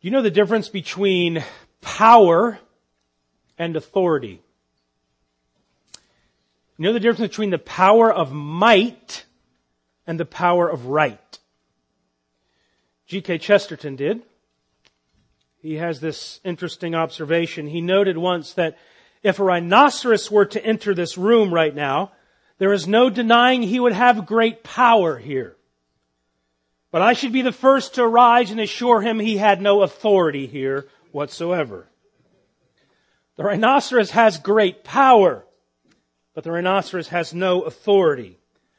Do you know the difference between power and authority? You know the difference between the power of might and the power of right? G.K. Chesterton did. He has this interesting observation. He noted once that if a rhinoceros were to enter this room right now, there is no denying he would have great power here. But I should be the first to arise and assure him he had no authority here whatsoever. The rhinoceros has great power, but the rhinoceros has no authority.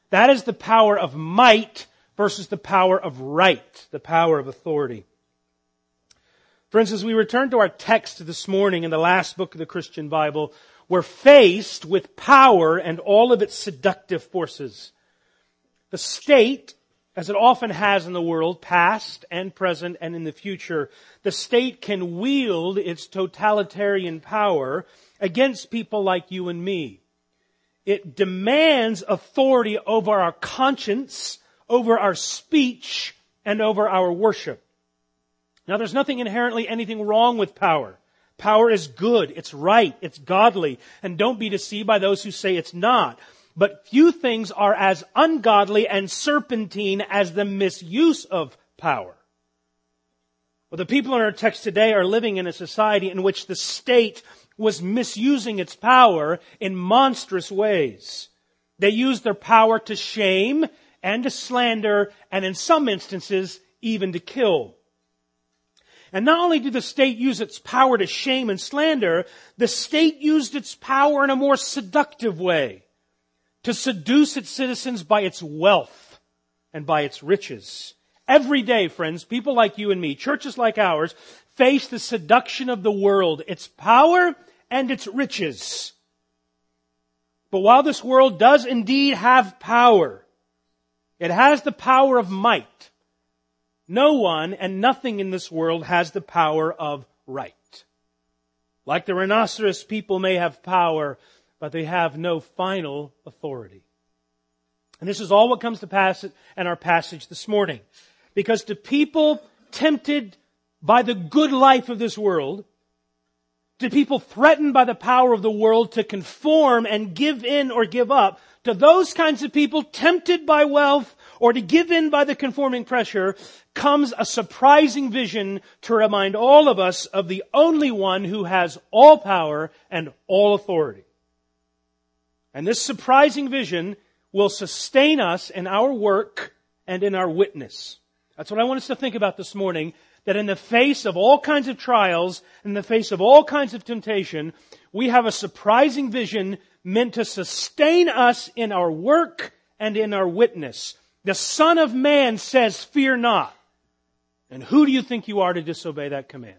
That is the power of might versus the power of right, the power of authority. Friends, as we return to our text this morning in the last book of the Christian Bible, we're faced with power and all of its seductive forces. The state as it often has in the world, past and present and in the future, the state can wield its totalitarian power against people like you and me. It demands authority over our conscience, over our speech, and over our worship. Now there's nothing inherently anything wrong with power. Power is good, it's right, it's godly, and don't be deceived by those who say it's not. But few things are as ungodly and serpentine as the misuse of power. Well, the people in our text today are living in a society in which the state was misusing its power in monstrous ways. They used their power to shame and to slander and in some instances even to kill. And not only did the state use its power to shame and slander, the state used its power in a more seductive way to seduce its citizens by its wealth and by its riches. Every day, friends, people like you and me, churches like ours, face the seduction of the world, its power and its riches. But while this world does indeed have power, it has the power of might. No one and nothing in this world has the power of right. Like the rhinoceros, people may have power, but they have no final authority. And this is all what comes to pass in our passage this morning. Because to people tempted by the good life of this world, to people threatened by the power of the world to conform and give in or give up, to those kinds of people tempted by wealth or to give in by the conforming pressure, comes a surprising vision to remind all of us of the only one who has all power and all authority. And this surprising vision will sustain us in our work and in our witness. That's what I want us to think about this morning. That in the face of all kinds of trials, in the face of all kinds of temptation, we have a surprising vision meant to sustain us in our work and in our witness. The Son of Man says, fear not. And who do you think you are to disobey that command?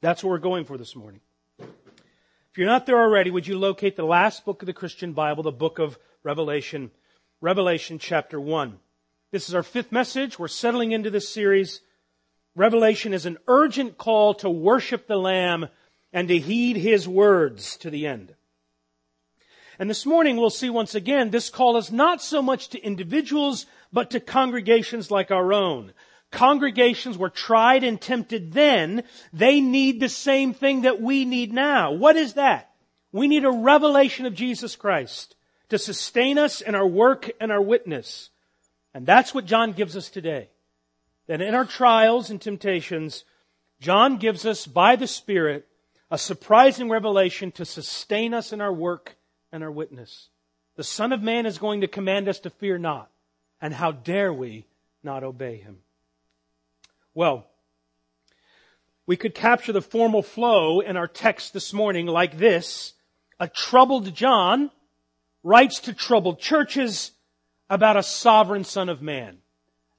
That's what we're going for this morning. If you're not there already, would you locate the last book of the Christian Bible, the book of Revelation, Revelation chapter 1. This is our fifth message. We're settling into this series. Revelation is an urgent call to worship the Lamb and to heed His words to the end. And this morning we'll see once again this call is not so much to individuals, but to congregations like our own congregations were tried and tempted then, they need the same thing that we need now. What is that? We need a revelation of Jesus Christ to sustain us in our work and our witness. And that's what John gives us today. That in our trials and temptations, John gives us by the Spirit a surprising revelation to sustain us in our work and our witness. The Son of Man is going to command us to fear not. And how dare we not obey him? Well, we could capture the formal flow in our text this morning like this. A troubled John writes to troubled churches about a sovereign son of man.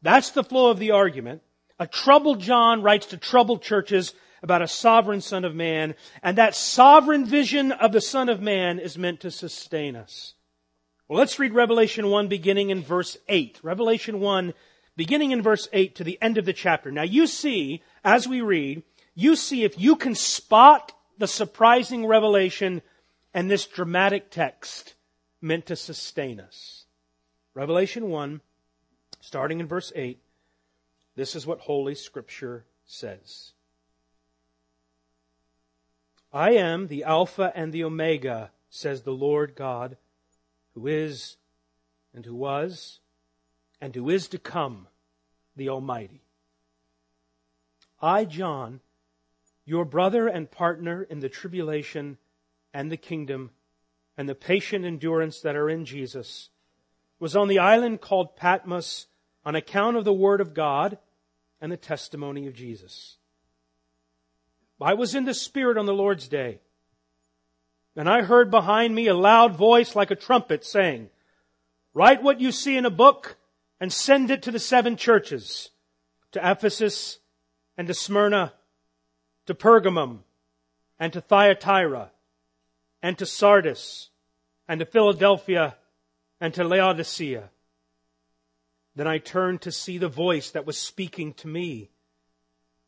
That's the flow of the argument. A troubled John writes to troubled churches about a sovereign son of man, and that sovereign vision of the son of man is meant to sustain us. Well, let's read Revelation 1 beginning in verse 8. Revelation 1 beginning in verse 8 to the end of the chapter. Now you see, as we read, you see if you can spot the surprising revelation and this dramatic text meant to sustain us. Revelation 1, starting in verse 8, this is what Holy Scripture says. I am the Alpha and the Omega, says the Lord God, who is and who was and who is to come, the Almighty. I, John, your brother and partner in the tribulation and the kingdom and the patient endurance that are in Jesus, was on the island called Patmos on account of the Word of God and the testimony of Jesus. I was in the Spirit on the Lord's day. And I heard behind me a loud voice like a trumpet saying, Write what you see in a book and send it to the seven churches, to Ephesus and to Smyrna, to Pergamum and to Thyatira and to Sardis and to Philadelphia and to Laodicea. Then I turned to see the voice that was speaking to me.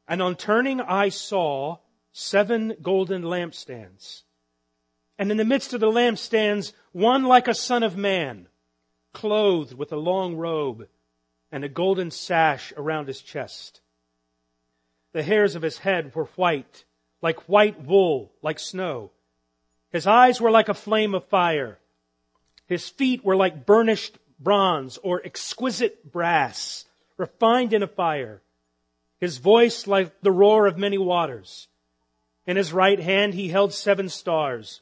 And on turning, I saw seven golden lampstands. And in the midst of the lampstands, one like a son of man, clothed with a long robe and a golden sash around his chest. The hairs of his head were white, like white wool, like snow. His eyes were like a flame of fire. His feet were like burnished bronze or exquisite brass, refined in a fire. His voice like the roar of many waters. In his right hand he held seven stars.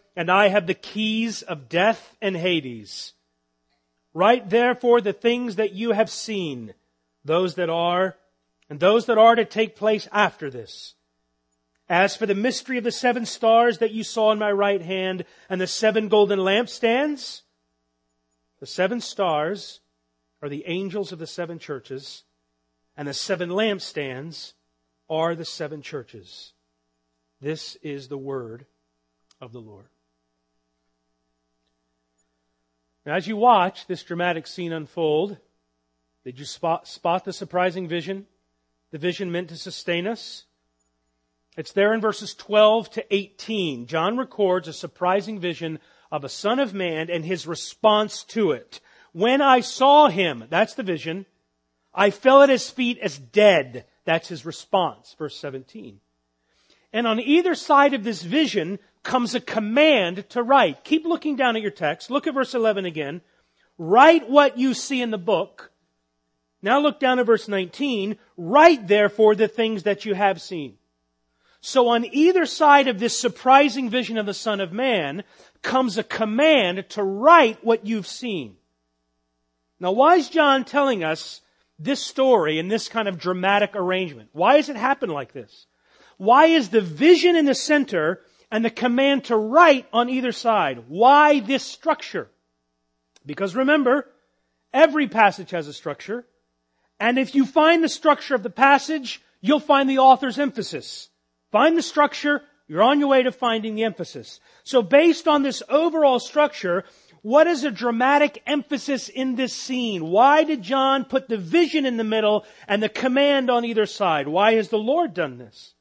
and I have the keys of death and Hades. Write therefore the things that you have seen, those that are, and those that are to take place after this. As for the mystery of the seven stars that you saw in my right hand and the seven golden lampstands, the seven stars are the angels of the seven churches, and the seven lampstands are the seven churches. This is the word of the Lord. Now, as you watch this dramatic scene unfold, did you spot, spot the surprising vision? The vision meant to sustain us? It's there in verses 12 to 18. John records a surprising vision of a son of man and his response to it. When I saw him, that's the vision, I fell at his feet as dead. That's his response. Verse 17. And on either side of this vision comes a command to write. Keep looking down at your text. Look at verse 11 again. Write what you see in the book. Now look down at verse 19. Write therefore the things that you have seen. So on either side of this surprising vision of the Son of Man comes a command to write what you've seen. Now why is John telling us this story in this kind of dramatic arrangement? Why has it happened like this? Why is the vision in the center and the command to write on either side? Why this structure? Because remember, every passage has a structure. And if you find the structure of the passage, you'll find the author's emphasis. Find the structure, you're on your way to finding the emphasis. So based on this overall structure, what is a dramatic emphasis in this scene? Why did John put the vision in the middle and the command on either side? Why has the Lord done this?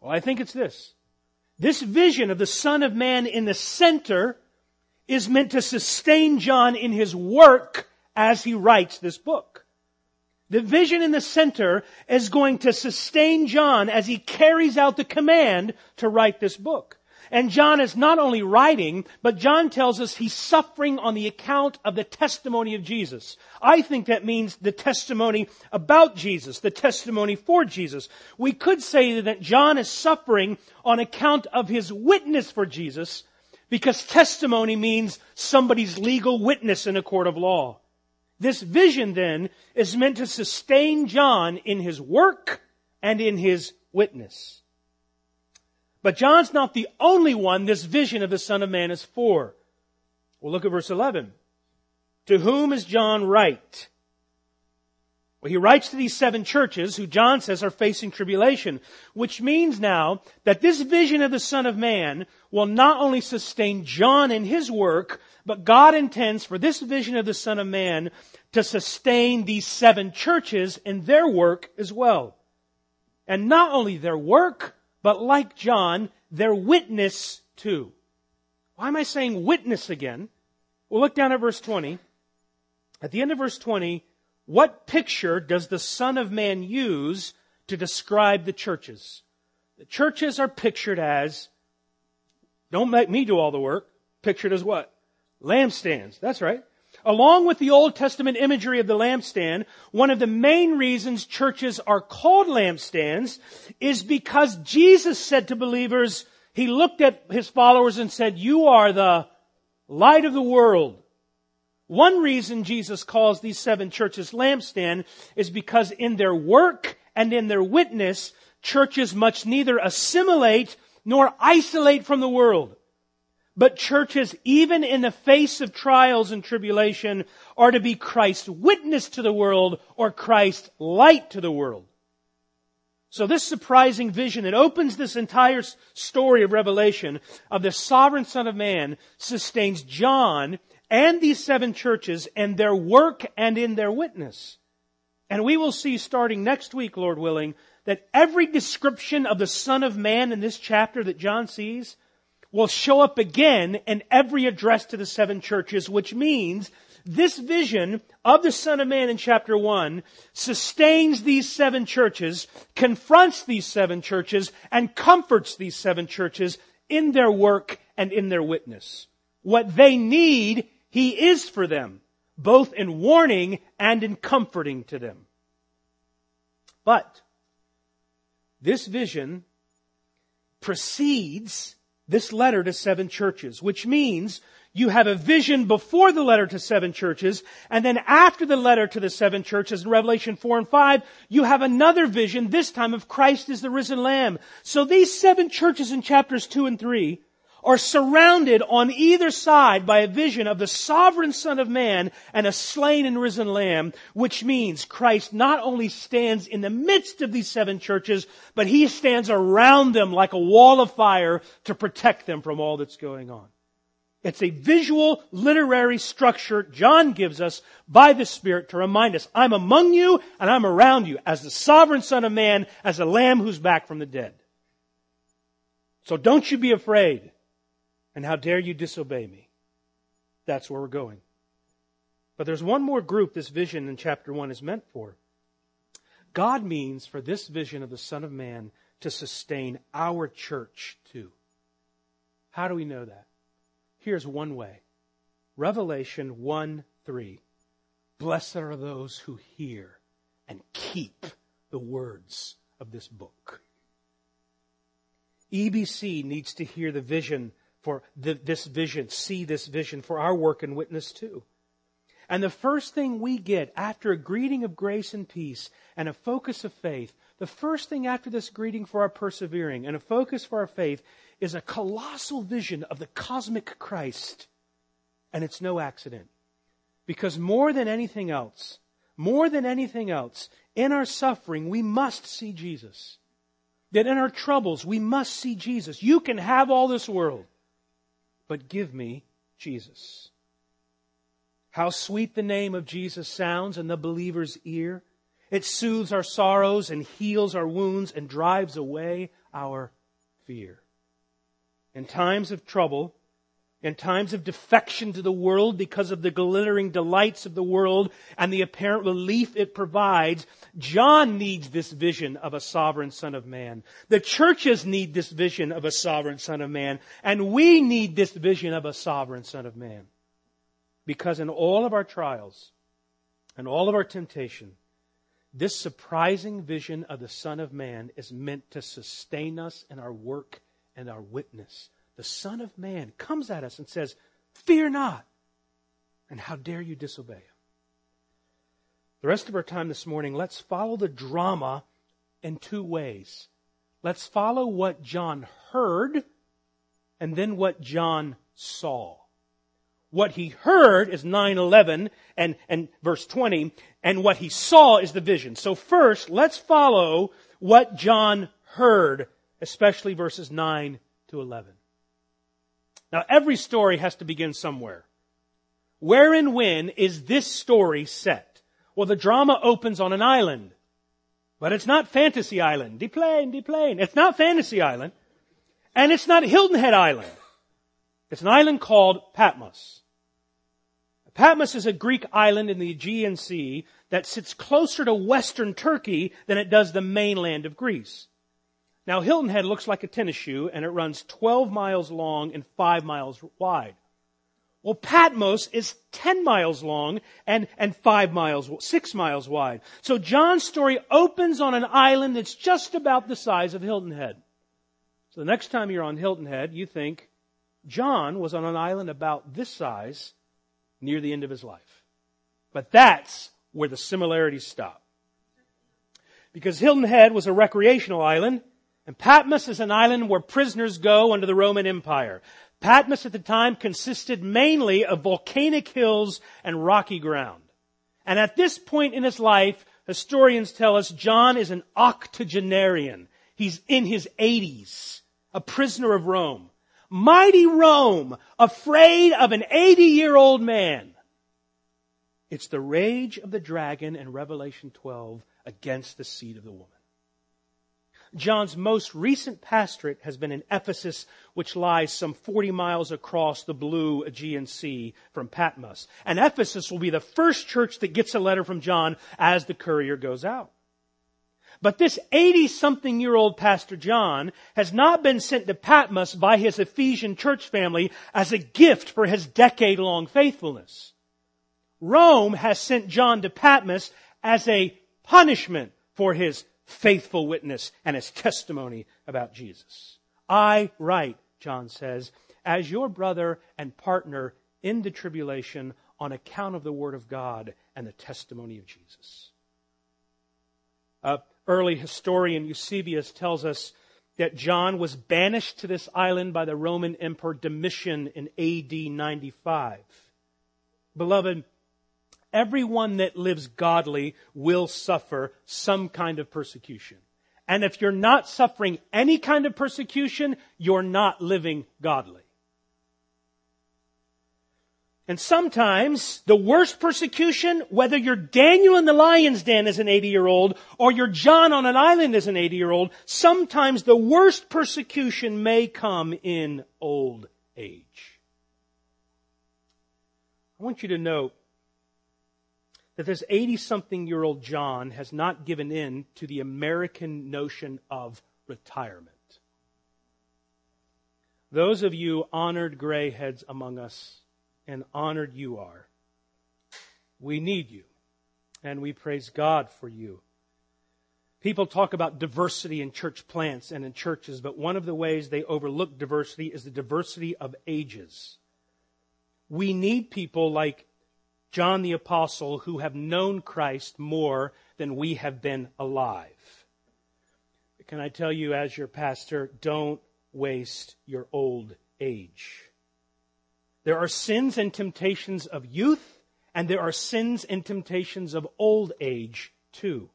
Well, I think it's this. This vision of the Son of Man in the center is meant to sustain John in his work as he writes this book. The vision in the center is going to sustain John as he carries out the command to write this book. And John is not only writing, but John tells us he's suffering on the account of the testimony of Jesus. I think that means the testimony about Jesus, the testimony for Jesus. We could say that John is suffering on account of his witness for Jesus, because testimony means somebody's legal witness in a court of law. This vision then is meant to sustain John in his work and in his witness. But John's not the only one this vision of the Son of Man is for. Well, look at verse 11. To whom is John write? Well, he writes to these seven churches who John says are facing tribulation, which means now that this vision of the Son of Man will not only sustain John in his work, but God intends for this vision of the Son of Man to sustain these seven churches in their work as well. And not only their work, but like John, their witness too. Why am I saying witness again? Well, look down at verse 20. At the end of verse 20, what picture does the Son of Man use to describe the churches? The churches are pictured as, don't make me do all the work, pictured as what? Lampstands. That's right. Along with the Old Testament imagery of the lampstand, one of the main reasons churches are called lampstands is because Jesus said to believers, He looked at His followers and said, you are the light of the world. One reason Jesus calls these seven churches lampstand is because in their work and in their witness, churches must neither assimilate nor isolate from the world. But churches, even in the face of trials and tribulation, are to be Christ's witness to the world or Christ's light to the world. So this surprising vision that opens this entire story of Revelation of the sovereign Son of Man sustains John and these seven churches and their work and in their witness. And we will see starting next week, Lord willing, that every description of the Son of Man in this chapter that John sees will show up again in every address to the seven churches, which means this vision of the Son of Man in chapter 1 sustains these seven churches, confronts these seven churches, and comforts these seven churches in their work and in their witness. What they need, he is for them, both in warning and in comforting to them. But this vision precedes this letter to seven churches, which means you have a vision before the letter to seven churches, and then after the letter to the seven churches in Revelation 4 and 5, you have another vision, this time of Christ as the risen Lamb. So these seven churches in chapters 2 and 3 are surrounded on either side by a vision of the sovereign Son of Man and a slain and risen Lamb, which means Christ not only stands in the midst of these seven churches, but He stands around them like a wall of fire to protect them from all that's going on. It's a visual literary structure John gives us by the Spirit to remind us, I'm among you and I'm around you as the sovereign Son of Man, as a lamb who's back from the dead. So don't you be afraid. And how dare you disobey me? That's where we're going. But there's one more group this vision in chapter 1 is meant for. God means for this vision of the Son of Man to sustain our church too. How do we know that? Here's one way. Revelation 1 3. Blessed are those who hear and keep the words of this book. EBC needs to hear the vision for this vision, see this vision for our work and witness too. And the first thing we get after a greeting of grace and peace and a focus of faith, the first thing after this greeting for our persevering and a focus for our faith is a colossal vision of the cosmic Christ. And it's no accident. Because more than anything else, more than anything else, in our suffering, we must see Jesus. That in our troubles, we must see Jesus. You can have all this world but give me Jesus. How sweet the name of Jesus sounds in the believer's ear. It soothes our sorrows and heals our wounds and drives away our fear. In times of trouble, in times of defection to the world because of the glittering delights of the world and the apparent relief it provides, John needs this vision of a sovereign Son of Man. The churches need this vision of a sovereign Son of Man. And we need this vision of a sovereign Son of Man. Because in all of our trials and all of our temptation, this surprising vision of the Son of Man is meant to sustain us in our work and our witness the Son of Man comes at us and says, Fear not. And how dare you disobey him? The rest of our time this morning, let's follow the drama in two ways. Let's follow what John heard and then what John saw. What he heard is 9-11 and, and verse 20, and what he saw is the vision. So first, let's follow what John heard, especially verses 9 to 11. Now every story has to begin somewhere. Where and when is this story set? Well, the drama opens on an island. But it's not Fantasy Island. Deplane, deplane. It's not Fantasy Island. And it's not Hilton Head Island. It's an island called Patmos. Patmos is a Greek island in the Aegean Sea that sits closer to western Turkey than it does the mainland of Greece. Now Hilton Head looks like a tennis shoe and it runs 12 miles long and 5 miles wide. Well, Patmos is 10 miles long and, and 5 miles, 6 miles wide. So John's story opens on an island that's just about the size of Hilton Head. So the next time you're on Hilton Head, you think, John was on an island about this size near the end of his life. But that's where the similarities stop. Because Hilton Head was a recreational island, and Patmos is an island where prisoners go under the Roman Empire. Patmos at the time consisted mainly of volcanic hills and rocky ground. And at this point in his life, historians tell us John is an octogenarian. He's in his 80s, a prisoner of Rome. Mighty Rome, afraid of an 80 year old man. It's the rage of the dragon in Revelation 12 against the seed of the woman. John's most recent pastorate has been in Ephesus, which lies some 40 miles across the blue Aegean Sea from Patmos. And Ephesus will be the first church that gets a letter from John as the courier goes out. But this 80 something year old Pastor John has not been sent to Patmos by his Ephesian church family as a gift for his decade long faithfulness. Rome has sent John to Patmos as a punishment for his faithful witness and his testimony about Jesus. I write, John says, as your brother and partner in the tribulation on account of the word of God and the testimony of Jesus. Uh, early historian Eusebius tells us that John was banished to this island by the Roman Emperor Domitian in AD 95. Beloved, everyone that lives godly will suffer some kind of persecution. And if you're not suffering any kind of persecution, you're not living godly. And sometimes the worst persecution, whether you're Daniel in the lion's den as an 80 year old or you're John on an island as an 80 year old, sometimes the worst persecution may come in old age. I want you to note that this 80 something year old John has not given in to the American notion of retirement. Those of you honored gray heads among us, and honored you are. We need you, and we praise God for you. People talk about diversity in church plants and in churches, but one of the ways they overlook diversity is the diversity of ages. We need people like John the Apostle who have known Christ more than we have been alive. Can I tell you, as your pastor, don't waste your old age. There are sins and temptations of youth, and there are sins and temptations of old age too.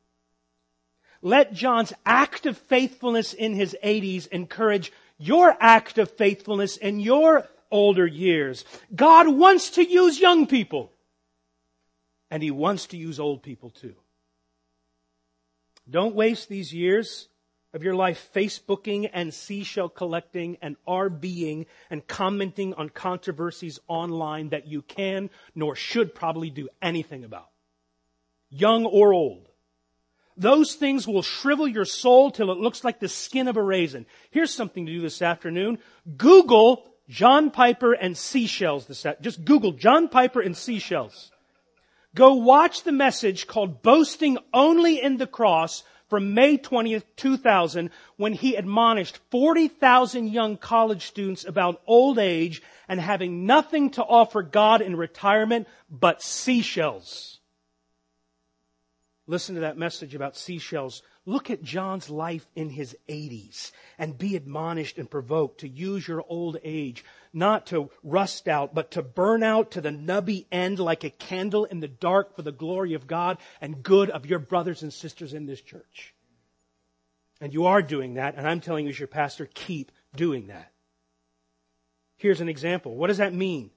Let John's act of faithfulness in his 80s encourage your act of faithfulness in your older years. God wants to use young people, and he wants to use old people too. Don't waste these years of your life Facebooking and seashell collecting and RVing and commenting on controversies online that you can nor should probably do anything about. Young or old. Those things will shrivel your soul till it looks like the skin of a raisin. Here's something to do this afternoon. Google John Piper and seashells this just Google John Piper and seashells. Go watch the message called Boasting Only in the Cross from May 20th, 2000, when he admonished 40,000 young college students about old age and having nothing to offer God in retirement but seashells. Listen to that message about seashells Look at John's life in his 80s and be admonished and provoked to use your old age not to rust out, but to burn out to the nubby end like a candle in the dark for the glory of God and good of your brothers and sisters in this church. And you are doing that, and I'm telling you as your pastor, keep doing that. Here's an example. What does that mean?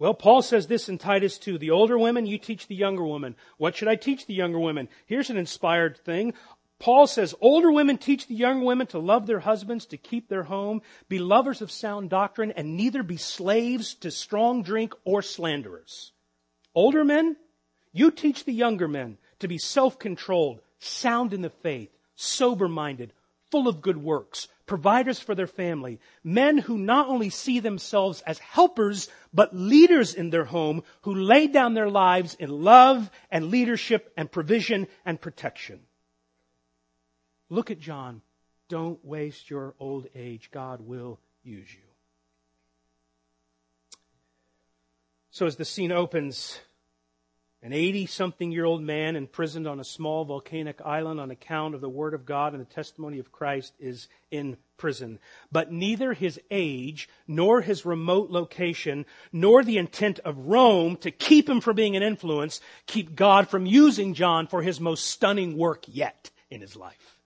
Well, Paul says this in Titus 2. The older women, you teach the younger women. What should I teach the younger women? Here's an inspired thing. Paul says, older women teach the younger women to love their husbands, to keep their home, be lovers of sound doctrine, and neither be slaves to strong drink or slanderers. Older men, you teach the younger men to be self-controlled, sound in the faith, sober-minded, full of good works, providers for their family, men who not only see themselves as helpers, but leaders in their home who lay down their lives in love and leadership and provision and protection. Look at John. Don't waste your old age. God will use you. So as the scene opens, an 80 something year old man imprisoned on a small volcanic island on account of the Word of God and the testimony of Christ is in prison. But neither his age, nor his remote location, nor the intent of Rome to keep him from being an influence keep God from using John for his most stunning work yet in his life.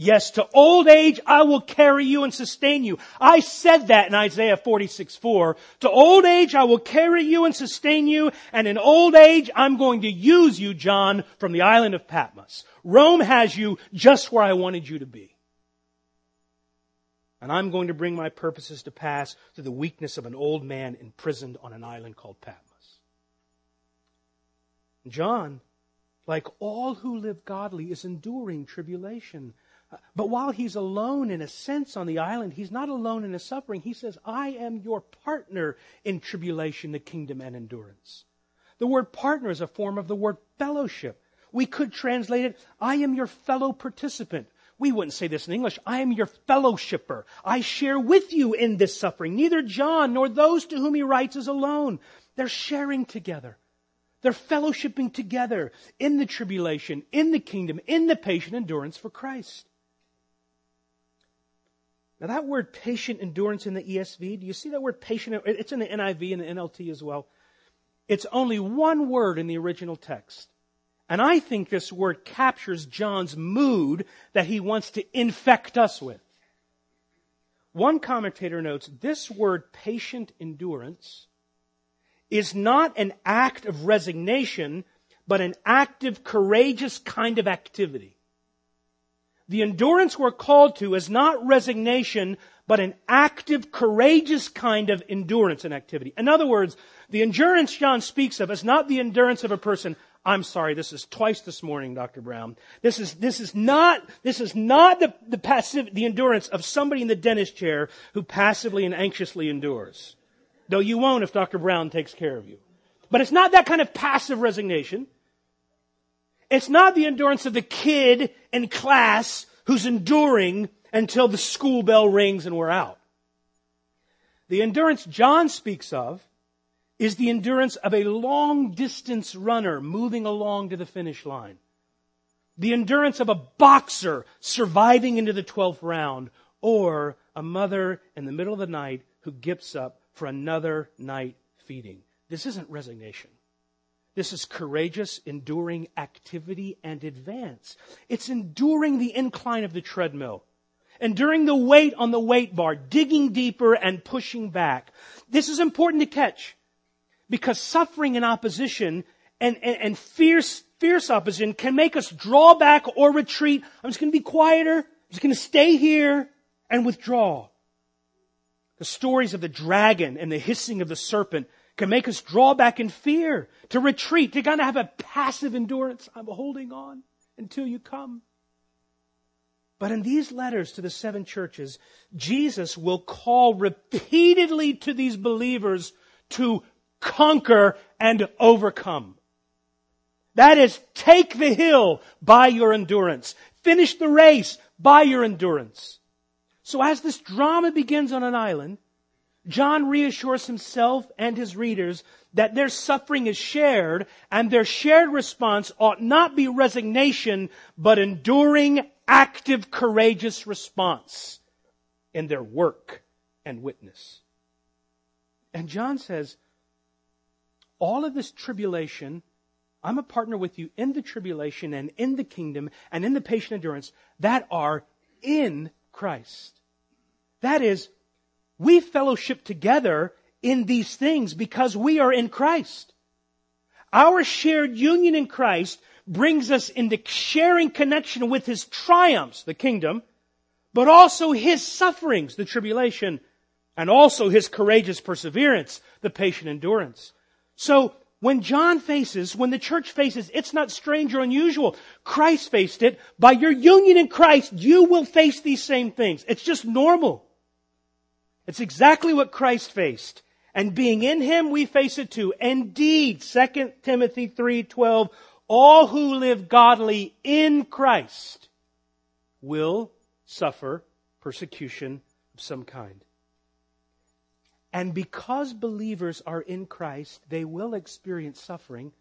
Yes, to old age I will carry you and sustain you. I said that in Isaiah 46, 4. To old age I will carry you and sustain you, and in old age I'm going to use you, John, from the island of Patmos. Rome has you just where I wanted you to be. And I'm going to bring my purposes to pass through the weakness of an old man imprisoned on an island called Patmos. John, like all who live godly, is enduring tribulation but while he's alone in a sense on the island, he's not alone in his suffering. He says, I am your partner in tribulation, the kingdom, and endurance. The word partner is a form of the word fellowship. We could translate it, I am your fellow participant. We wouldn't say this in English. I am your fellowshipper. I share with you in this suffering. Neither John nor those to whom he writes is alone. They're sharing together. They're fellowshipping together in the tribulation, in the kingdom, in the patient endurance for Christ. Now that word patient endurance in the ESV, do you see that word patient? It's in the NIV and the NLT as well. It's only one word in the original text. And I think this word captures John's mood that he wants to infect us with. One commentator notes this word patient endurance is not an act of resignation, but an active, courageous kind of activity. The endurance we're called to is not resignation, but an active, courageous kind of endurance and activity. In other words, the endurance John speaks of is not the endurance of a person, I'm sorry, this is twice this morning, Dr. Brown. This is, this is not, this is not the, the passive, the endurance of somebody in the dentist chair who passively and anxiously endures. Though you won't if Dr. Brown takes care of you. But it's not that kind of passive resignation. It's not the endurance of the kid in class who's enduring until the school bell rings and we're out. The endurance John speaks of is the endurance of a long distance runner moving along to the finish line. The endurance of a boxer surviving into the 12th round or a mother in the middle of the night who gets up for another night feeding. This isn't resignation. This is courageous, enduring activity and advance. It's enduring the incline of the treadmill. Enduring the weight on the weight bar, digging deeper and pushing back. This is important to catch because suffering and opposition and, and, and fierce, fierce opposition can make us draw back or retreat. I'm just going to be quieter. I'm just going to stay here and withdraw. The stories of the dragon and the hissing of the serpent can make us draw back in fear, to retreat, to kind of have a passive endurance. I'm holding on until you come. But in these letters to the seven churches, Jesus will call repeatedly to these believers to conquer and overcome. That is, take the hill by your endurance. Finish the race by your endurance. So as this drama begins on an island, John reassures himself and his readers that their suffering is shared and their shared response ought not be resignation, but enduring, active, courageous response in their work and witness. And John says, all of this tribulation, I'm a partner with you in the tribulation and in the kingdom and in the patient endurance that are in Christ. That is, we fellowship together in these things because we are in Christ. Our shared union in Christ brings us into sharing connection with His triumphs, the kingdom, but also His sufferings, the tribulation, and also His courageous perseverance, the patient endurance. So, when John faces, when the church faces, it's not strange or unusual. Christ faced it. By your union in Christ, you will face these same things. It's just normal. It's exactly what Christ faced. And being in him, we face it too. Indeed, 2 Timothy 3:12, all who live godly in Christ will suffer persecution of some kind. And because believers are in Christ, they will experience suffering,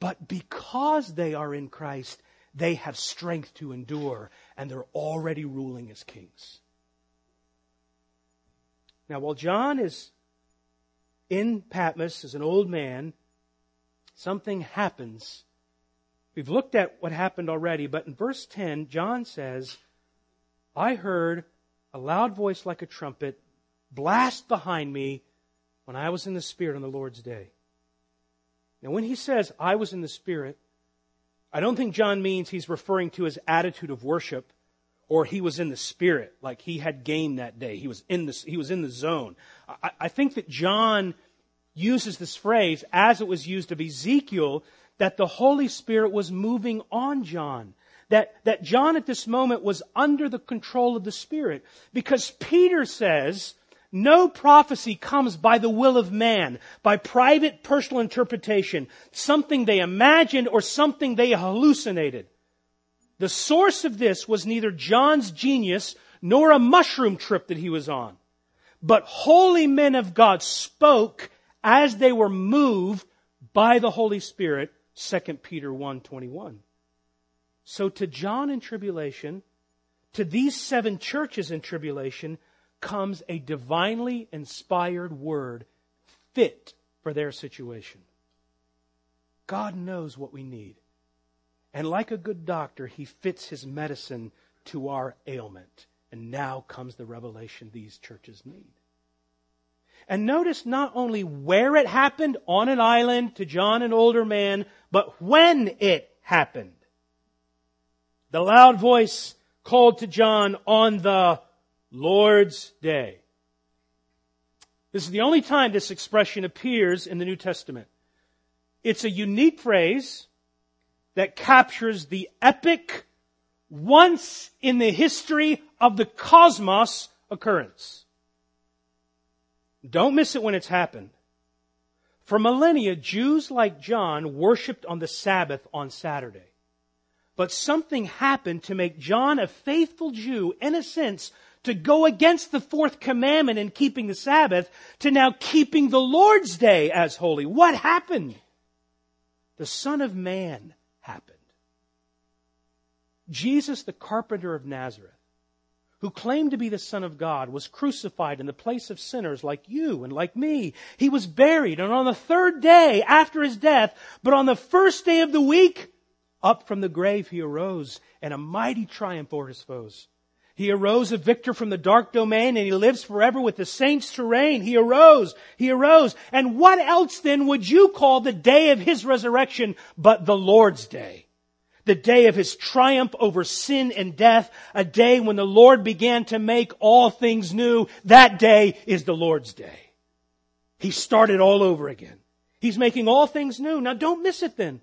but because they are in Christ, they have strength to endure, and they're already ruling as kings. Now, while John is in Patmos as an old man, something happens. We've looked at what happened already, but in verse 10, John says, I heard a loud voice like a trumpet blast behind me when I was in the Spirit on the Lord's day. Now, when he says, I was in the Spirit, I don't think John means he's referring to his attitude of worship or he was in the spirit, like he had game that day. He was in the, he was in the zone. I, I think that John uses this phrase as it was used of Ezekiel, that the Holy Spirit was moving on John. That, that John at this moment was under the control of the Spirit. Because Peter says, no prophecy comes by the will of man, by private personal interpretation, something they imagined or something they hallucinated. The source of this was neither John's genius nor a mushroom trip that he was on. But holy men of God spoke as they were moved by the Holy Spirit, 2 Peter 1:21. So to John in tribulation, to these seven churches in tribulation comes a divinely inspired word fit for their situation. God knows what we need. And like a good doctor, he fits his medicine to our ailment. And now comes the revelation these churches need. And notice not only where it happened on an island to John, an older man, but when it happened. The loud voice called to John on the Lord's day. This is the only time this expression appears in the New Testament. It's a unique phrase that captures the epic, once in the history of the cosmos occurrence. Don't miss it when it's happened. For millennia, Jews like John worshiped on the Sabbath on Saturday. But something happened to make John a faithful Jew, in a sense, to go against the fourth commandment in keeping the Sabbath to now keeping the Lord's day as holy. What happened? The Son of Man happened. Jesus, the carpenter of Nazareth, who claimed to be the Son of God, was crucified in the place of sinners like you and like me. He was buried, and on the third day after his death, but on the first day of the week, up from the grave he arose, and a mighty triumph over his foes. He arose a victor from the dark domain and he lives forever with the saints to reign. He arose. He arose. And what else then would you call the day of his resurrection but the Lord's day? The day of his triumph over sin and death, a day when the Lord began to make all things new. That day is the Lord's day. He started all over again. He's making all things new. Now don't miss it then.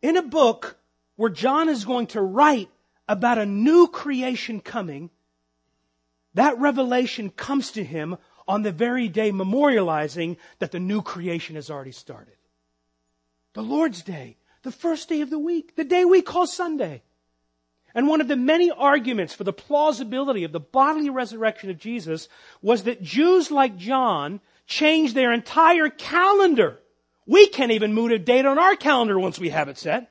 In a book where John is going to write about a new creation coming, that revelation comes to him on the very day memorializing that the new creation has already started. The Lord's Day, the first day of the week, the day we call Sunday. And one of the many arguments for the plausibility of the bodily resurrection of Jesus was that Jews like John changed their entire calendar. We can't even move a date on our calendar once we have it set.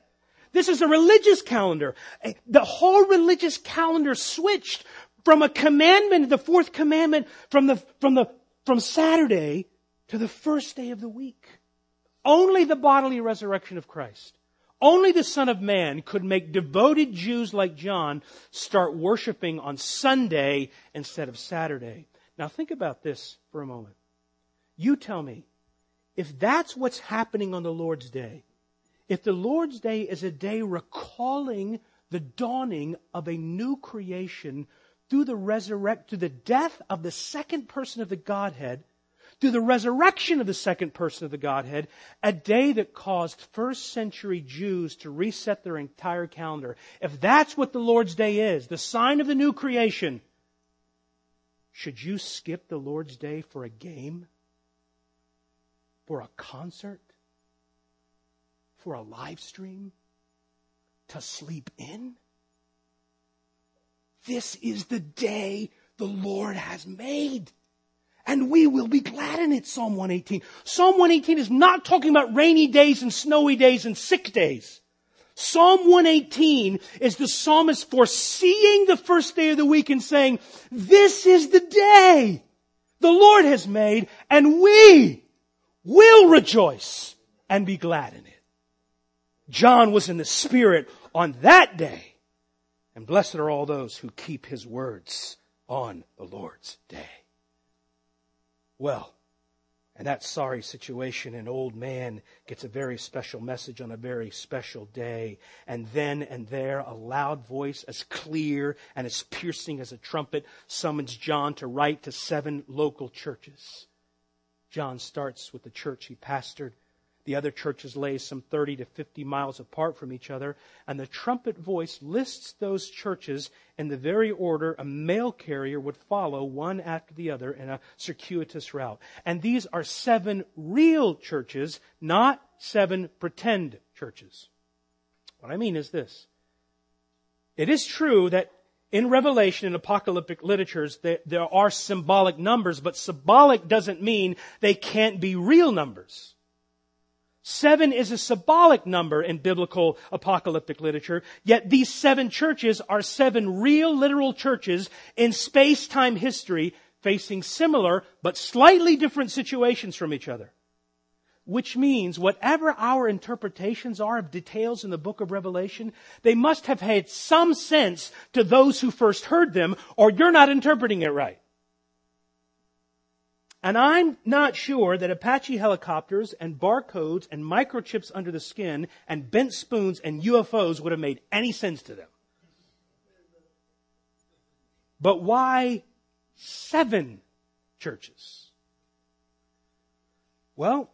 This is a religious calendar. Eh, the whole religious calendar switched from a commandment, the fourth commandment, from the, from the, from Saturday to the first day of the week. Only the bodily resurrection of Christ only the Son of Man could make devoted Jews like John start worshiping on Sunday instead of Saturday. Now think about this for a moment. You tell me, if that's what's happening on the Lord's Day, if the Lord's Day is a day recalling the dawning of a new creation through the resurrect, through the death of the second person of the Godhead, through the resurrection of the second person of the Godhead, a day that caused first century Jews to reset their entire calendar. If that's what the Lord's Day is, the sign of the new creation, should you skip the Lord's Day for a game? For a concert? For a live stream? To sleep in? This is the day the Lord has made and we will be glad in it, Psalm 118. Psalm 118 is not talking about rainy days and snowy days and sick days. Psalm 118 is the psalmist foreseeing the first day of the week and saying, this is the day the Lord has made and we will rejoice and be glad in it. John was in the Spirit on that day and blessed are all those who keep his words on the Lord's day. Well, and that sorry situation, an old man gets a very special message on a very special day. And then and there, a loud voice as clear and as piercing as a trumpet summons John to write to seven local churches. John starts with the church he pastored the other churches lay some 30 to 50 miles apart from each other, and the trumpet voice lists those churches in the very order a mail carrier would follow one after the other in a circuitous route. And these are seven real churches, not seven pretend churches. What I mean is this. It is true that in Revelation and apocalyptic literatures, there, there are symbolic numbers, but symbolic doesn't mean they can't be real numbers. Seven is a symbolic number in biblical apocalyptic literature, yet these seven churches are seven real literal churches in space-time history facing similar but slightly different situations from each other. Which means whatever our interpretations are of details in the book of Revelation, they must have had some sense to those who first heard them or you're not interpreting it right. And I'm not sure that Apache helicopters and barcodes and microchips under the skin and bent spoons and UFOs would have made any sense to them. But why seven churches? Well,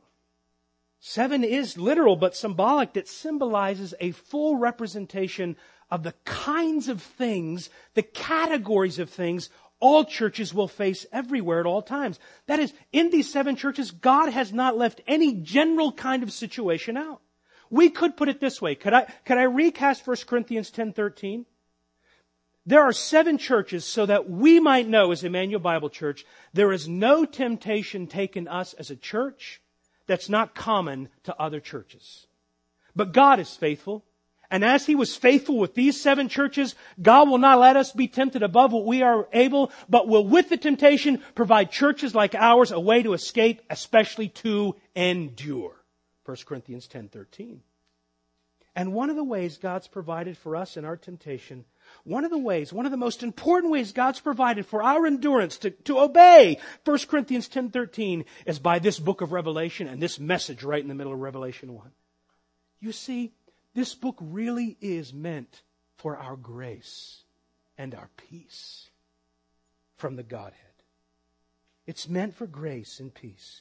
seven is literal but symbolic that symbolizes a full representation of the kinds of things, the categories of things all churches will face everywhere at all times. That is, in these seven churches, God has not left any general kind of situation out. We could put it this way. Could I, could I recast 1 Corinthians 10:13? There are seven churches so that we might know as Emmanuel Bible Church, there is no temptation taken us as a church that's not common to other churches. But God is faithful. And as he was faithful with these seven churches, God will not let us be tempted above what we are able, but will with the temptation provide churches like ours a way to escape, especially to endure. 1 Corinthians 10:13. And one of the ways God's provided for us in our temptation, one of the ways, one of the most important ways God's provided for our endurance to, to obey 1 Corinthians 10:13 is by this book of Revelation and this message right in the middle of Revelation 1. You see, this book really is meant for our grace and our peace from the Godhead. It's meant for grace and peace.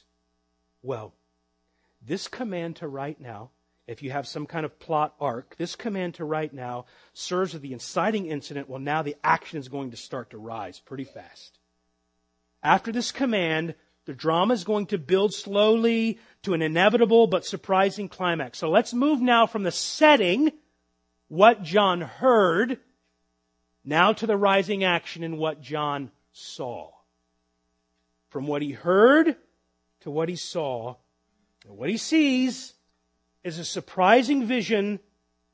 Well, this command to write now, if you have some kind of plot arc, this command to write now serves as the inciting incident. Well, now the action is going to start to rise pretty fast. After this command, the drama is going to build slowly to an inevitable but surprising climax. So let's move now from the setting, what John heard, Now to the rising action in what John saw. From what he heard to what he saw, what he sees is a surprising vision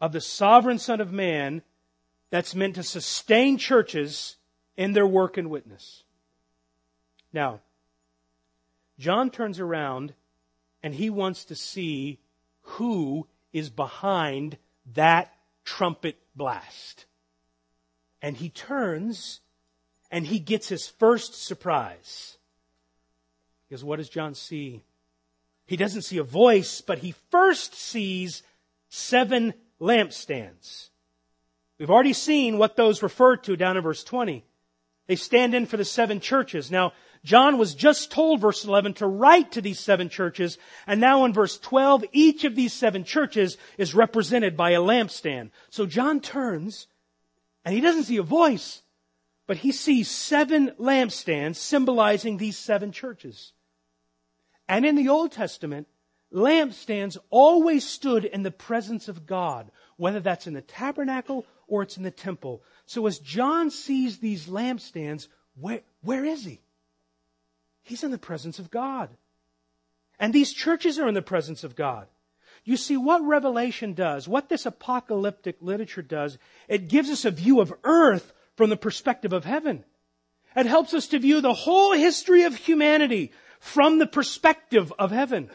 of the sovereign Son of Man that's meant to sustain churches in their work and witness. Now, John turns around and he wants to see who is behind that trumpet blast. And he turns and he gets his first surprise. Because what does John see? He doesn't see a voice, but he first sees seven lampstands. We've already seen what those refer to down in verse 20. They stand in for the seven churches. Now, John was just told, verse 11, to write to these seven churches, and now in verse 12, each of these seven churches is represented by a lampstand. So John turns, and he doesn't see a voice, but he sees seven lampstands symbolizing these seven churches. And in the Old Testament, lampstands always stood in the presence of God, whether that's in the tabernacle or it's in the temple. So as John sees these lampstands, where, where is he? He's in the presence of God. And these churches are in the presence of God. You see, what Revelation does, what this apocalyptic literature does, it gives us a view of earth from the perspective of heaven. It helps us to view the whole history of humanity from the perspective of heaven.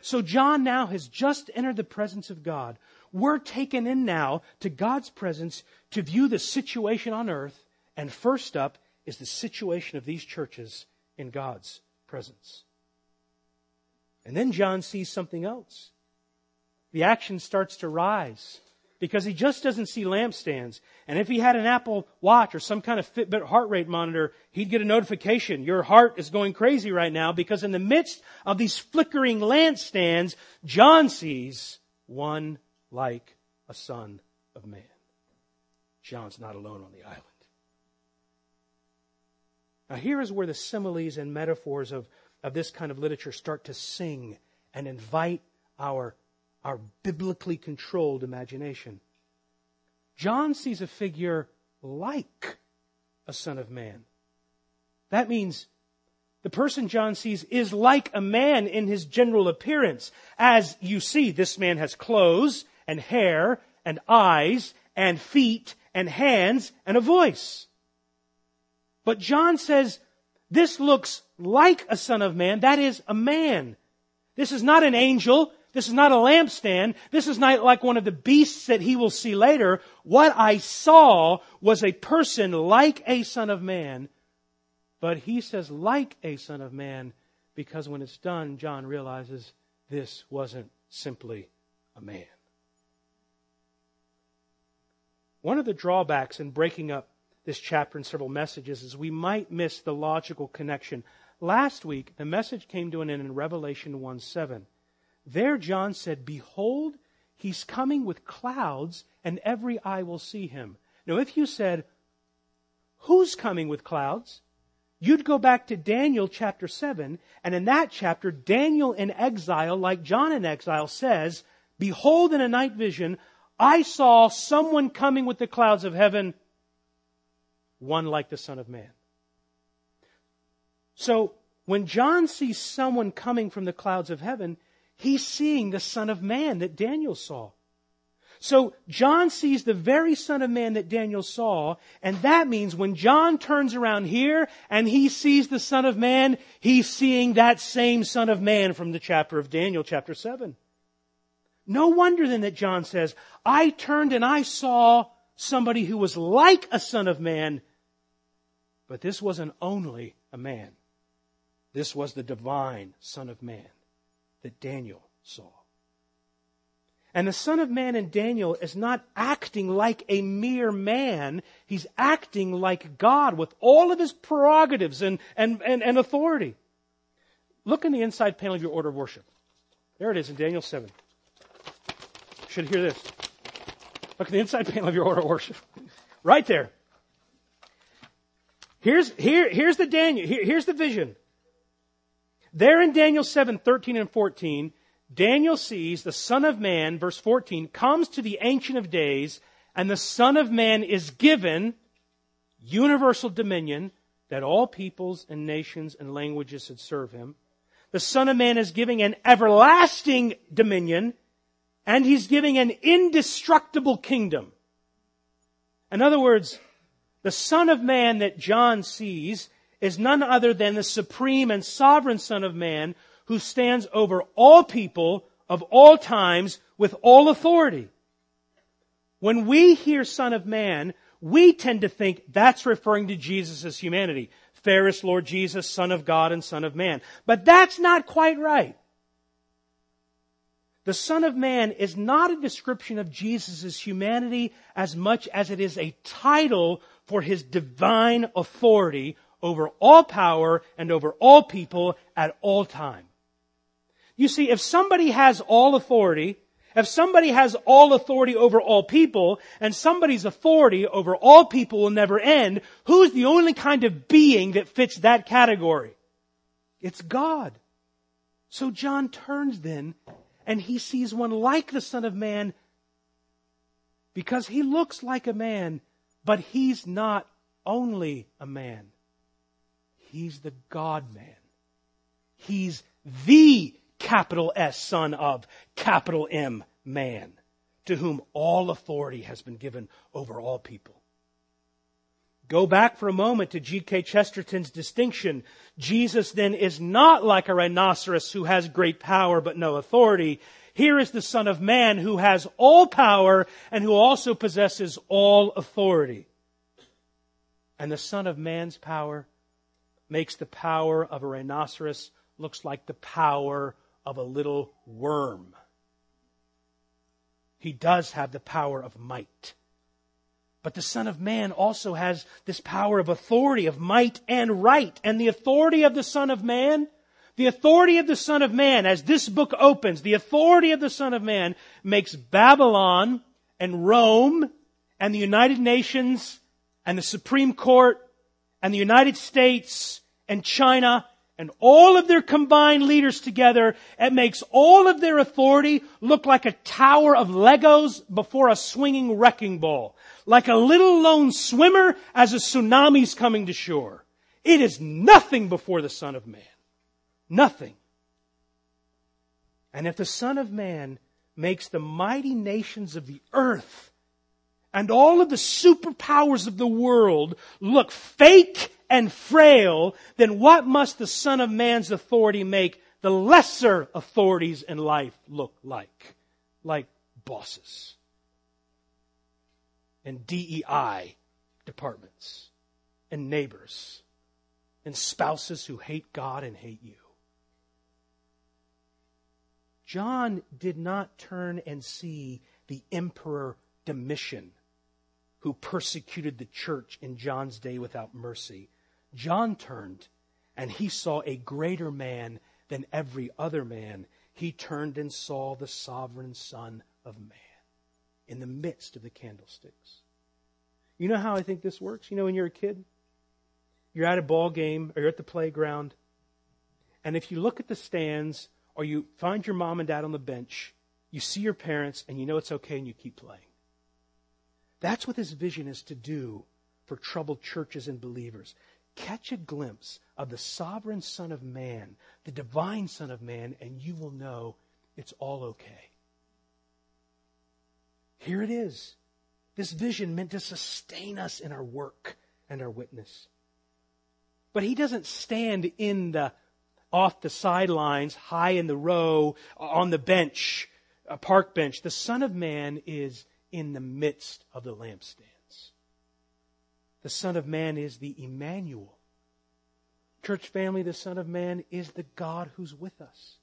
So John now has just entered the presence of God. We're taken in now to God's presence to view the situation on earth. And first up is the situation of these churches in God's presence. And then John sees something else. The action starts to rise because he just doesn't see lampstands. And if he had an Apple Watch or some kind of Fitbit heart rate monitor, he'd get a notification. Your heart is going crazy right now because in the midst of these flickering lampstands, John sees one like a son of man. John's not alone on the island. Now, here is where the similes and metaphors of, of this kind of literature start to sing and invite our, our biblically controlled imagination. John sees a figure like a son of man. That means the person John sees is like a man in his general appearance. As you see, this man has clothes and hair and eyes and feet and hands and a voice. But John says, this looks like a son of man. That is a man. This is not an angel. This is not a lampstand. This is not like one of the beasts that he will see later. What I saw was a person like a son of man. But he says like a son of man because when it's done, John realizes this wasn't simply a man. One of the drawbacks in breaking up this chapter in several messages is we might miss the logical connection. Last week, the message came to an end in Revelation 1 7. There, John said, Behold, he's coming with clouds, and every eye will see him. Now, if you said, Who's coming with clouds? You'd go back to Daniel chapter 7, and in that chapter, Daniel in exile, like John in exile, says, Behold, in a night vision, I saw someone coming with the clouds of heaven one like the Son of Man. So, when John sees someone coming from the clouds of heaven, he's seeing the Son of Man that Daniel saw. So John sees the very Son of Man that Daniel saw, and that means when John turns around here and he sees the Son of Man, he's seeing that same Son of Man from the chapter of Daniel, chapter 7. No wonder then that John says, I turned and I saw somebody who was like a Son of Man but this wasn't only a man. This was the divine Son of Man that Daniel saw. And the Son of Man in Daniel is not acting like a mere man. He's acting like God with all of his prerogatives and, and, and, and authority. Look in the inside panel of your order of worship. There it is in Daniel 7. You should hear this. Look at the inside panel of your order of worship. Right there. Here's, here, here's the Daniel, here, here's the vision. There in Daniel 7, 13 and 14, Daniel sees the Son of Man, verse 14, comes to the Ancient of Days, and the Son of Man is given universal dominion that all peoples and nations and languages should serve him. The Son of Man is giving an everlasting dominion and he's giving an indestructible kingdom. In other words, the Son of Man that John sees is none other than the supreme and sovereign Son of Man who stands over all people of all times with all authority. When we hear Son of Man, we tend to think that's referring to Jesus' humanity. Fairest Lord Jesus, Son of God and Son of Man. But that's not quite right. The Son of Man is not a description of Jesus' humanity as much as it is a title for his divine authority over all power and over all people at all time. You see, if somebody has all authority, if somebody has all authority over all people, and somebody's authority over all people will never end, who's the only kind of being that fits that category? It's God. So John turns then, and he sees one like the Son of Man, because he looks like a man, but he's not only a man. He's the God man. He's the capital S son of capital M man to whom all authority has been given over all people. Go back for a moment to G.K. Chesterton's distinction. Jesus then is not like a rhinoceros who has great power but no authority. Here is the Son of Man who has all power and who also possesses all authority. And the Son of Man's power makes the power of a rhinoceros looks like the power of a little worm. He does have the power of might. But the Son of Man also has this power of authority, of might and right. And the authority of the Son of Man, the authority of the Son of Man, as this book opens, the authority of the Son of Man makes Babylon and Rome and the United Nations and the Supreme Court and the United States and China and all of their combined leaders together, it makes all of their authority look like a tower of Legos before a swinging wrecking ball. Like a little lone swimmer as a tsunami's coming to shore. It is nothing before the Son of Man. Nothing. And if the Son of Man makes the mighty nations of the earth and all of the superpowers of the world look fake and frail, then what must the Son of Man's authority make the lesser authorities in life look like? Like bosses and DEI departments and neighbors and spouses who hate God and hate you. John did not turn and see the emperor Domitian who persecuted the church in John's day without mercy. John turned and he saw a greater man than every other man. He turned and saw the sovereign Son of Man in the midst of the candlesticks. You know how I think this works? You know, when you're a kid, you're at a ball game or you're at the playground, and if you look at the stands or you find your mom and dad on the bench, you see your parents and you know it's okay and you keep playing. That's what this vision is to do for troubled churches and believers catch a glimpse of the sovereign Son of Man, the divine Son of Man, and you will know it's all okay. Here it is. This vision meant to sustain us in our work and our witness. But he doesn't stand in the off the sidelines, high in the row, on the bench, a park bench. The Son of Man is in the midst of the lampstands. The Son of Man is the Emmanuel. Church family, the Son of Man is the God who's with us,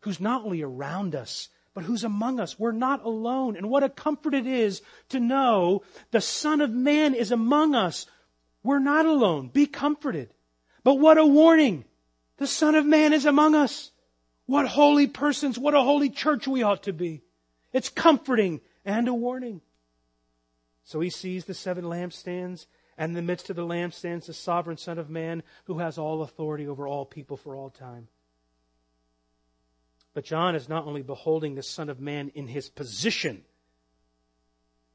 who's not only around us, but who's among us. We're not alone. And what a comfort it is to know the Son of Man is among us. We're not alone. Be comforted. But what a warning. The Son of Man is among us. What holy persons, what a holy church we ought to be. It's comforting and a warning. So he sees the seven lampstands, and in the midst of the lampstands, the sovereign Son of Man who has all authority over all people for all time. But John is not only beholding the Son of Man in his position,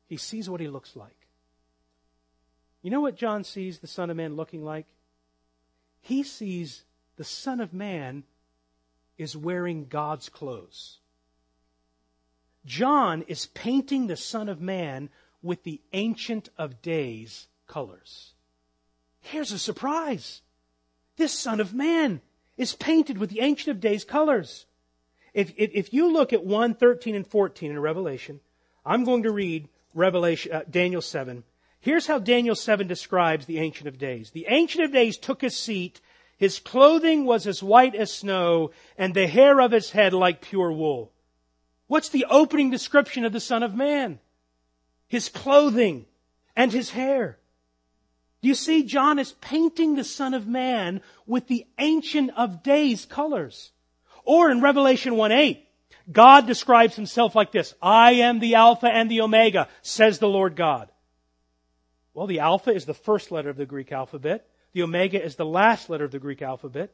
he sees what he looks like. You know what John sees the Son of Man looking like? He sees the Son of Man is wearing God's clothes. John is painting the Son of Man with the Ancient of Days colors. Here's a surprise. This Son of Man is painted with the Ancient of Days colors. If, if, if you look at 1, 13, and 14 in Revelation, I'm going to read Revelation, uh, Daniel 7. Here's how Daniel 7 describes the Ancient of Days. The Ancient of Days took his seat. His clothing was as white as snow, and the hair of his head like pure wool. What's the opening description of the Son of Man? His clothing and his hair. Do you see? John is painting the Son of Man with the Ancient of Days colors. Or in Revelation 1 8, God describes himself like this I am the Alpha and the Omega, says the Lord God. Well, the Alpha is the first letter of the Greek alphabet. The Omega is the last letter of the Greek alphabet.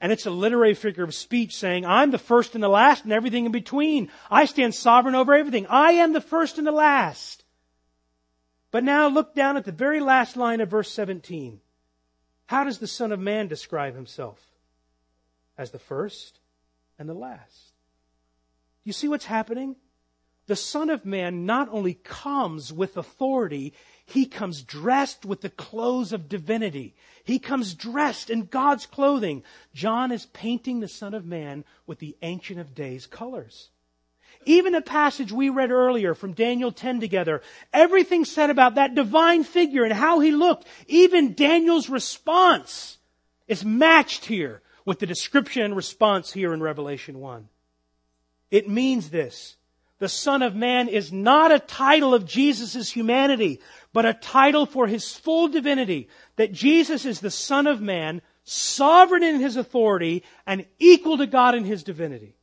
And it's a literary figure of speech saying, I'm the first and the last and everything in between. I stand sovereign over everything. I am the first and the last. But now look down at the very last line of verse 17. How does the Son of Man describe himself? As the first and the last. You see what's happening? The Son of Man not only comes with authority, he comes dressed with the clothes of divinity. He comes dressed in God's clothing. John is painting the Son of Man with the Ancient of Days colors. Even the passage we read earlier from Daniel 10 together, everything said about that divine figure and how he looked, even Daniel's response is matched here with the description and response here in Revelation 1. It means this. The Son of Man is not a title of Jesus' humanity, but a title for his full divinity. That Jesus is the Son of Man, sovereign in his authority, and equal to God in his divinity.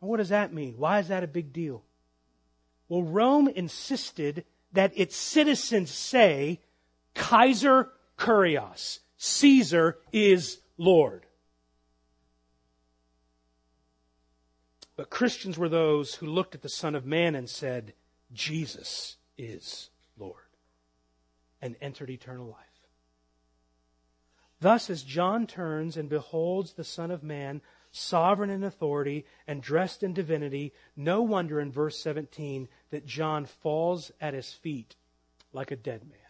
what does that mean? Why is that a big deal? Well, Rome insisted that its citizens say, Kaiser Kurios, Caesar is Lord. But Christians were those who looked at the Son of Man and said, Jesus is Lord, and entered eternal life. Thus, as John turns and beholds the Son of Man, sovereign in authority and dressed in divinity, no wonder in verse 17 that John falls at his feet like a dead man.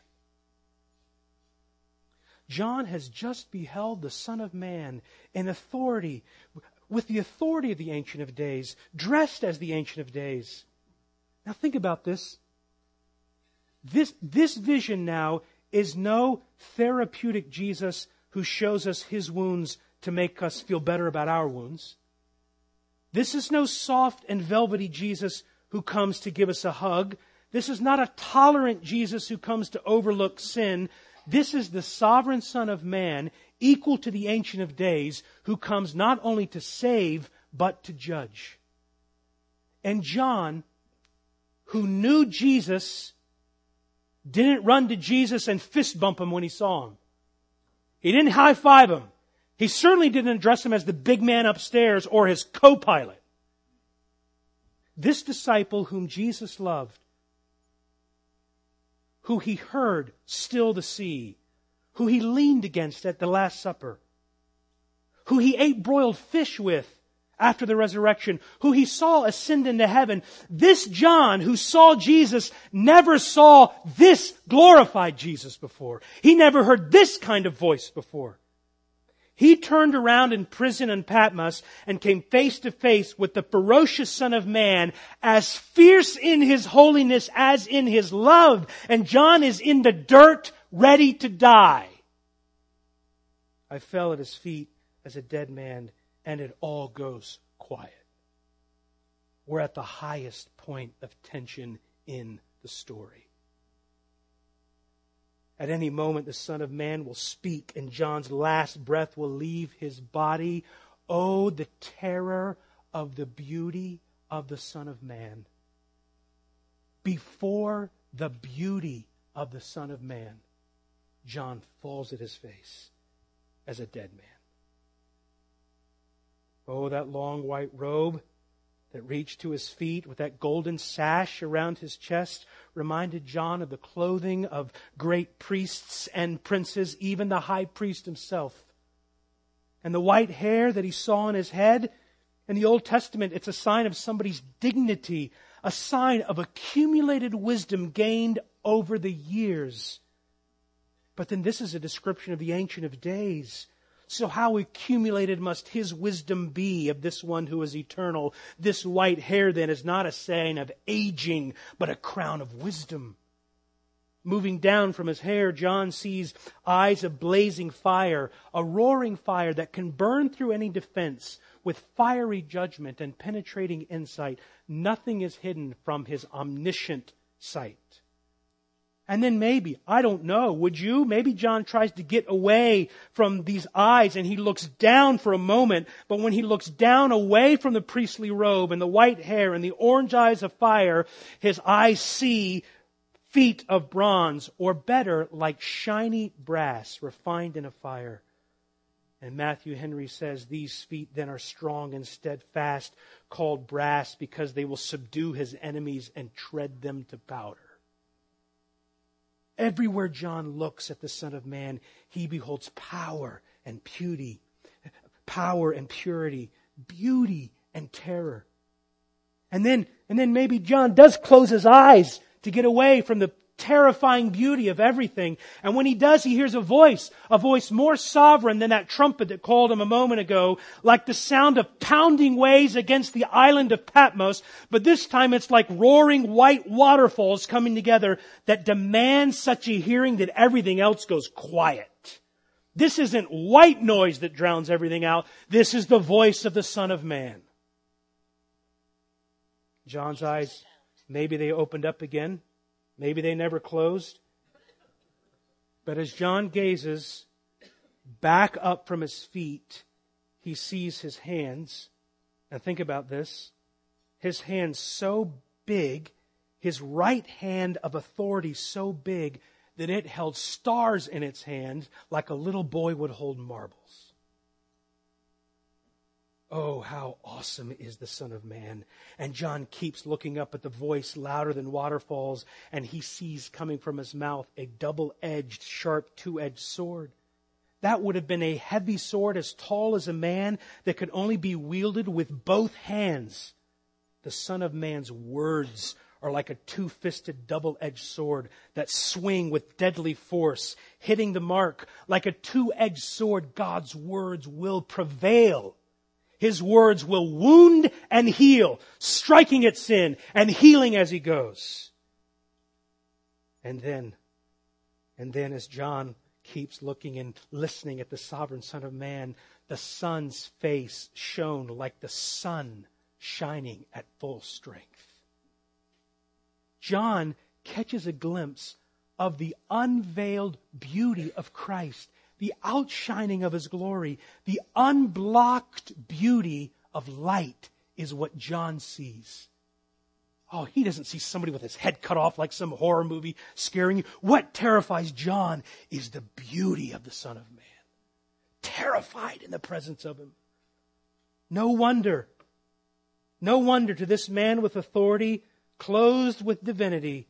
John has just beheld the Son of Man in authority, with the authority of the Ancient of Days, dressed as the Ancient of Days. Now think about this. This, this vision now is no therapeutic Jesus who shows us his wounds to make us feel better about our wounds. This is no soft and velvety Jesus who comes to give us a hug. This is not a tolerant Jesus who comes to overlook sin. This is the sovereign Son of Man, equal to the Ancient of Days, who comes not only to save, but to judge. And John, who knew Jesus, didn't run to Jesus and fist bump him when he saw him. He didn't high five him. He certainly didn't address him as the big man upstairs or his co-pilot. This disciple whom Jesus loved who he heard still the sea, who he leaned against at the Last Supper, who he ate broiled fish with after the resurrection, who he saw ascend into heaven. This John, who saw Jesus, never saw this glorified Jesus before. He never heard this kind of voice before. He turned around in prison in Patmos and came face to face with the ferocious Son of Man, as fierce in his holiness as in his love. And John is in the dirt, ready to die. I fell at his feet as a dead man, and it all goes quiet. We're at the highest point of tension in the story. At any moment, the Son of Man will speak, and John's last breath will leave his body. Oh, the terror of the beauty of the Son of Man. Before the beauty of the Son of Man, John falls at his face as a dead man. Oh, that long white robe that reached to his feet with that golden sash around his chest reminded John of the clothing of great priests and princes, even the high priest himself. And the white hair that he saw on his head in the Old Testament, it's a sign of somebody's dignity, a sign of accumulated wisdom gained over the years. But then this is a description of the Ancient of Days so how accumulated must his wisdom be of this one who is eternal? This white hair then is not a sign of aging, but a crown of wisdom. Moving down from his hair, John sees eyes of blazing fire, a roaring fire that can burn through any defense with fiery judgment and penetrating insight. Nothing is hidden from his omniscient sight. And then maybe, I don't know, would you? Maybe John tries to get away from these eyes and he looks down for a moment, but when he looks down away from the priestly robe and the white hair and the orange eyes of fire, his eyes see feet of bronze, or better, like shiny brass refined in a fire. And Matthew Henry says, These feet then are strong and steadfast, called brass, because they will subdue his enemies and tread them to powder. Everywhere John looks at the Son of Man, he beholds power and beauty, power and purity, beauty and terror. And then, and then maybe John does close his eyes to get away from the terrifying beauty of everything. And when he does, he hears a voice, a voice more sovereign than that trumpet that called him a moment ago, like the sound of pounding waves against the island of Patmos. But this time it's like roaring white waterfalls coming together that demand such a hearing that everything else goes quiet. This isn't white noise that drowns everything out. This is the voice of the Son of Man. John's eyes, maybe they opened up again. Maybe they never closed. But as John gazes back up from his feet, he sees his hands. And think about this. His hands so big, his right hand of authority so big that it held stars in its hand like a little boy would hold marbles. Oh, how awesome is the Son of Man. And John keeps looking up at the voice louder than waterfalls, and he sees coming from his mouth a double edged, sharp, two edged sword. That would have been a heavy sword as tall as a man that could only be wielded with both hands. The Son of Man's words are like a two fisted, double edged sword that swing with deadly force, hitting the mark. Like a two edged sword, God's words will prevail his words will wound and heal, striking at sin and healing as he goes. And then, and then as John keeps looking and listening at the sovereign Son of Man, the Son's face shone like the sun shining at full strength. John catches a glimpse of the unveiled beauty of Christ the outshining of his glory, the unblocked beauty of light is what John sees. Oh, he doesn't see somebody with his head cut off like some horror movie scaring you. What terrifies John is the beauty of the Son of Man. Terrified in the presence of him. No wonder, no wonder to this man with authority, clothed with divinity,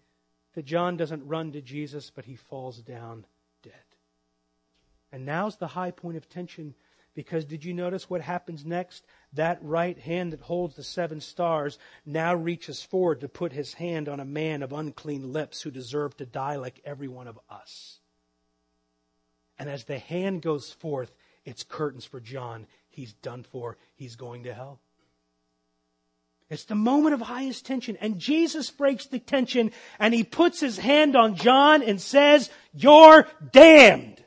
that John doesn't run to Jesus, but he falls down and now's the high point of tension because did you notice what happens next? That right hand that holds the seven stars now reaches forward to put his hand on a man of unclean lips who deserved to die like every one of us. And as the hand goes forth, it's curtains for John. He's done for. He's going to hell. It's the moment of highest tension. And Jesus breaks the tension and he puts his hand on John and says, You're damned.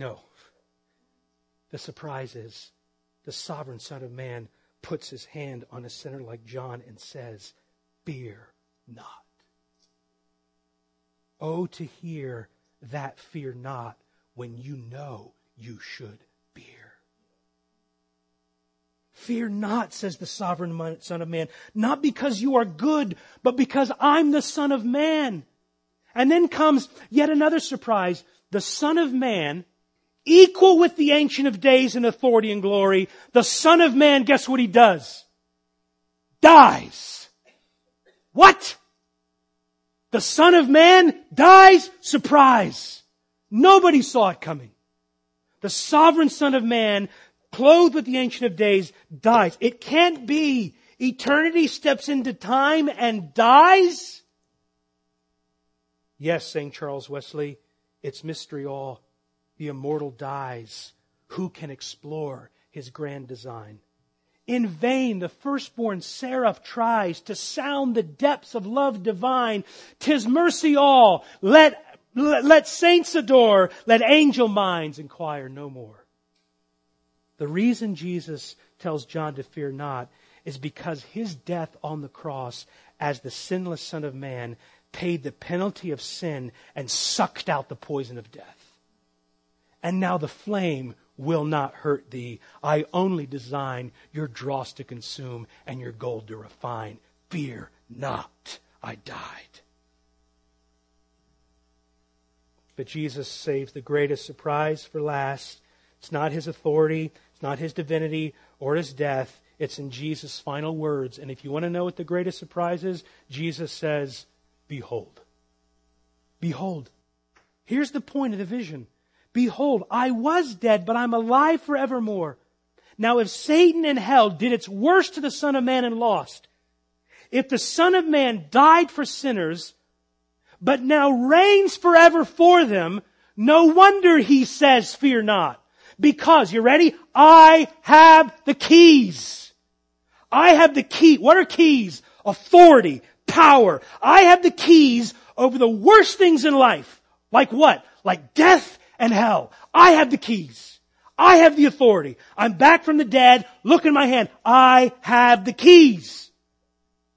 No. The surprise is the sovereign Son of Man puts his hand on a sinner like John and says, Fear not. Oh, to hear that fear not when you know you should fear. Fear not, says the sovereign Son of Man, not because you are good, but because I'm the Son of Man. And then comes yet another surprise. The Son of Man equal with the Ancient of Days in authority and glory, the Son of Man, guess what he does? dies. What? The Son of Man dies? Surprise. Nobody saw it coming. The sovereign Son of Man, clothed with the Ancient of Days, dies. It can't be. Eternity steps into time and dies? Yes, St. Charles Wesley, it's mystery all. The immortal dies. Who can explore his grand design? In vain the firstborn seraph tries to sound the depths of love divine. Tis mercy all. Let, let, let saints adore. Let angel minds inquire no more. The reason Jesus tells John to fear not is because his death on the cross as the sinless Son of Man paid the penalty of sin and sucked out the poison of death. And now the flame will not hurt thee. I only design your dross to consume and your gold to refine. Fear not, I died. But Jesus saves the greatest surprise for last. It's not his authority, it's not his divinity or his death. It's in Jesus' final words. And if you want to know what the greatest surprise is, Jesus says, Behold. Behold. Here's the point of the vision. Behold, I was dead, but I'm alive forevermore. Now if Satan and hell did its worst to the Son of Man and lost, if the Son of Man died for sinners, but now reigns forever for them, no wonder he says, fear not. Because, you ready? I have the keys. I have the key. What are keys? Authority, power. I have the keys over the worst things in life. Like what? Like death and hell. I have the keys. I have the authority. I'm back from the dead. Look in my hand. I have the keys.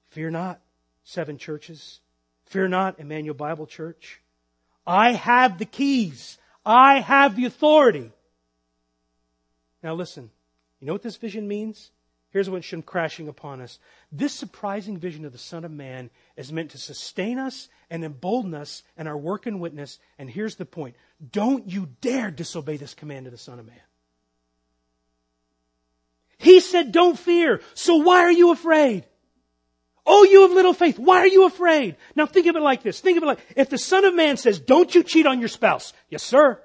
Fear not, seven churches. Fear not, Emmanuel Bible Church. I have the keys. I have the authority. Now listen, you know what this vision means? Here's what should crashing upon us. This surprising vision of the Son of Man is meant to sustain us and embolden us in our work and witness. And here's the point. Don't you dare disobey this command of the Son of Man. He said, don't fear. So why are you afraid? Oh, you have little faith. Why are you afraid? Now think of it like this. Think of it like, if the Son of Man says, don't you cheat on your spouse. Yes, sir.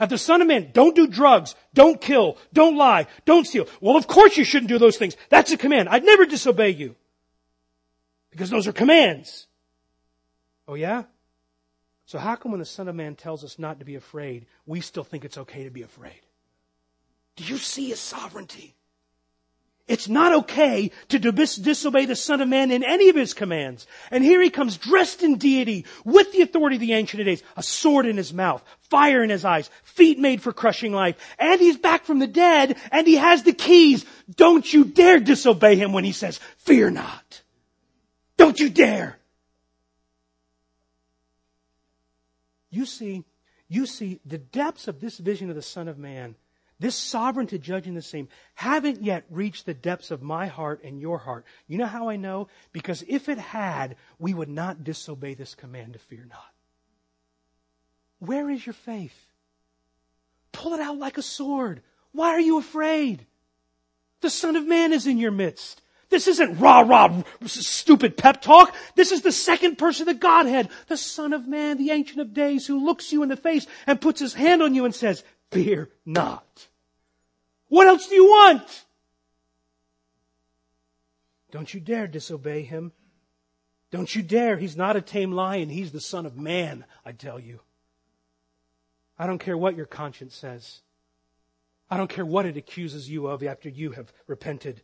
At the Son of Man, don't do drugs, don't kill, don't lie, don't steal. Well, of course you shouldn't do those things. That's a command. I'd never disobey you. Because those are commands. Oh yeah? So how come when the Son of Man tells us not to be afraid, we still think it's okay to be afraid? Do you see his sovereignty? It's not okay to disobey the Son of Man in any of his commands. And here he comes dressed in deity with the authority of the ancient days, a sword in his mouth, fire in his eyes, feet made for crushing life, and he's back from the dead, and he has the keys. Don't you dare disobey him when he says, fear not. Don't you dare. You see, you see the depths of this vision of the Son of Man this sovereign to judge in the same, haven't yet reached the depths of my heart and your heart. You know how I know? Because if it had, we would not disobey this command to fear not. Where is your faith? Pull it out like a sword. Why are you afraid? The Son of Man is in your midst. This isn't rah rah stupid pep talk. This is the second person of the Godhead, the Son of Man, the Ancient of Days, who looks you in the face and puts his hand on you and says, fear not. What else do you want? Don't you dare disobey him. Don't you dare. He's not a tame lion. He's the son of man, I tell you. I don't care what your conscience says. I don't care what it accuses you of after you have repented.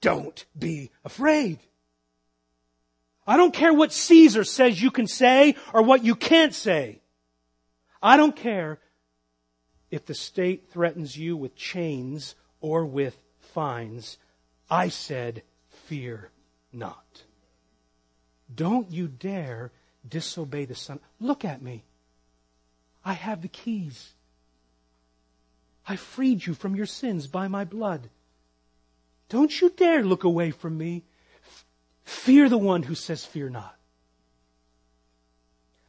Don't be afraid. I don't care what Caesar says you can say or what you can't say. I don't care if the state threatens you with chains or with fines, I said, fear not. Don't you dare disobey the Son. Look at me. I have the keys. I freed you from your sins by my blood. Don't you dare look away from me. Fear the one who says, Fear not.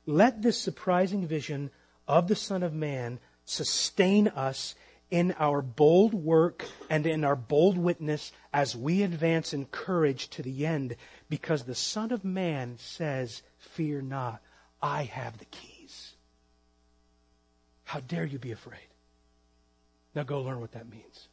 Let this surprising vision of the Son of Man sustain us in our bold work and in our bold witness as we advance in courage to the end because the Son of Man says, Fear not, I have the keys. How dare you be afraid? Now go learn what that means.